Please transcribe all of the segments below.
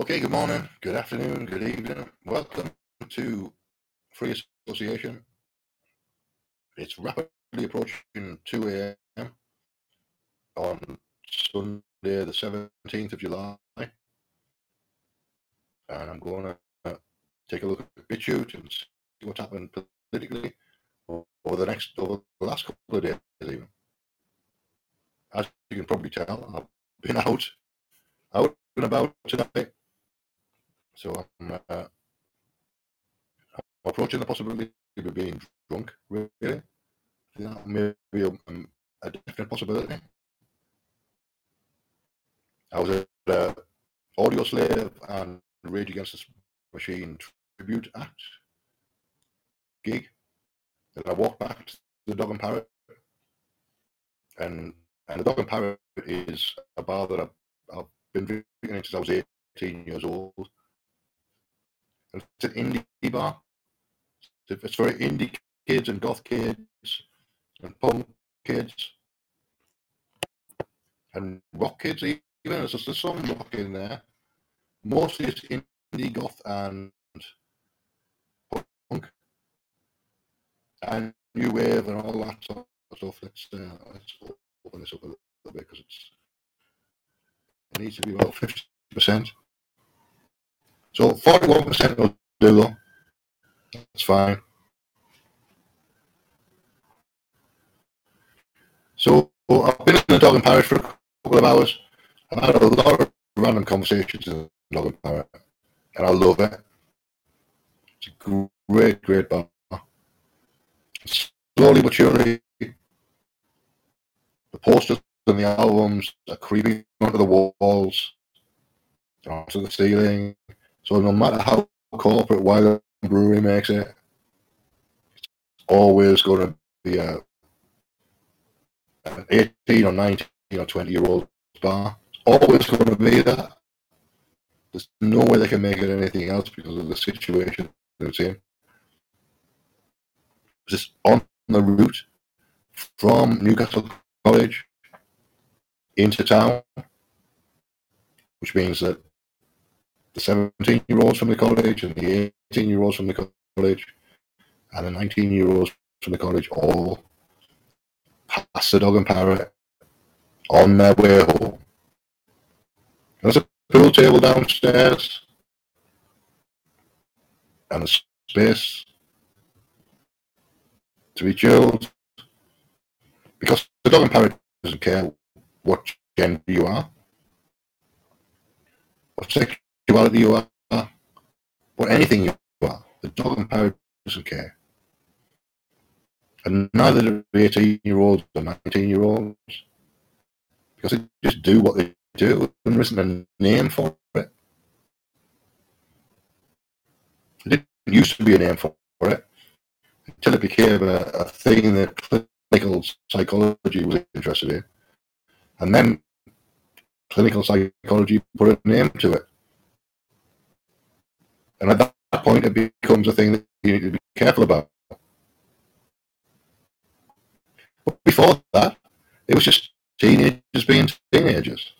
Okay, good morning, good afternoon, good evening. Welcome to Free Association. It's rapidly approaching 2 a.m. on Sunday, the 17th of July. And I'm going to take a look at BitChute and see what's happened politically over the next, over the last couple of days, even. As you can probably tell, I've been out, out and about tonight so I'm, uh, I'm approaching the possibility of being drunk, really. That may be a, um, a definite possibility. I was at uh, Audioslave and Rage Against the Machine Tribute Act gig. And I walked back to the Dog and Parrot. And, and the Dog and Parrot is a bar that I've, I've been drinking since I was 18 years old it's an indie bar. It's for indie kids and goth kids and punk kids and rock kids even. There's just some rock in there. Mostly it's indie goth and punk and new wave and all that sort of stuff. Let's uh, let's open this up a little bit because it needs to be about fifty percent. So 41% will do though. That's fine. So I've been in the dog and parrot for a couple of hours. I've had a lot of random conversations in the dog and parrot, and I love it. It's a great, great bar. Slowly but surely, the posters and the albums are creeping onto the walls, onto the ceiling, so no matter how corporate Wild Brewery makes it, it's always going to be a an 18 or 19 or 20 year old bar. It's always going to be that. There's no way they can make it anything else because of the situation it's in. Just on the route from Newcastle College into town, which means that the 17 year olds from the college and the 18 year olds from the college and the 19 year olds from the college all pass the dog and parrot on their way home. There's a pool table downstairs and a space to be chilled because the dog and parrot doesn't care what gender you are, what sex sexuality you are, or anything you are. The dog and parrot doesn't care. And neither do 18 year olds or 19 year olds. Because they just do what they do, and there isn't a name for it. There didn't used to be a name for it until it became a, a thing that clinical psychology was interested in. And then clinical psychology put a name to it. And at that point, it becomes a thing that you need to be careful about. But before that, it was just teenagers being teenagers.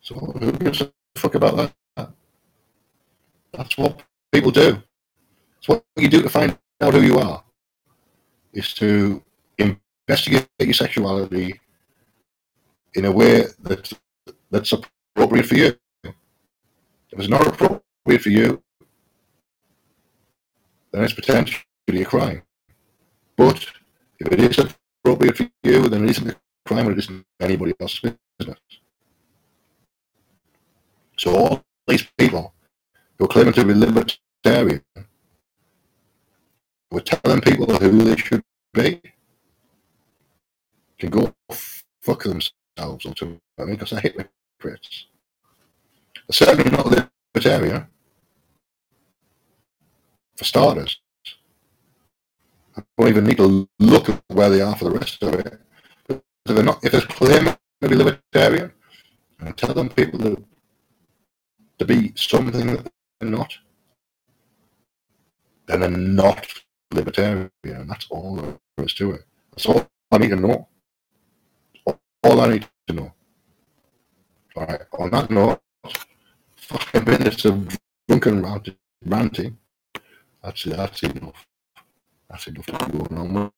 So who gives a fuck about that? That's what people do. It's what you do to find out who you are. Is to investigate your sexuality in a way that that's appropriate for you. If it's not appropriate for you, then it's potentially a crime. But if it is appropriate for you, then it isn't a crime and it isn't anybody else's business. So all these people who are claiming to be libertarian, we're telling people who they should be, can go fuck themselves ultimately because they're hypocrites certainly not libertarian. For starters, I don't even need to look at where they are for the rest of it. But if they're not, if they're claiming to be libertarian, and tell them people to, to be something that they're not, then they're not libertarian. That's all there is to it. That's all I need to know. All I need to know. All right. On that note, five minutes of drunken ranting. That's that's enough. That's enough to go on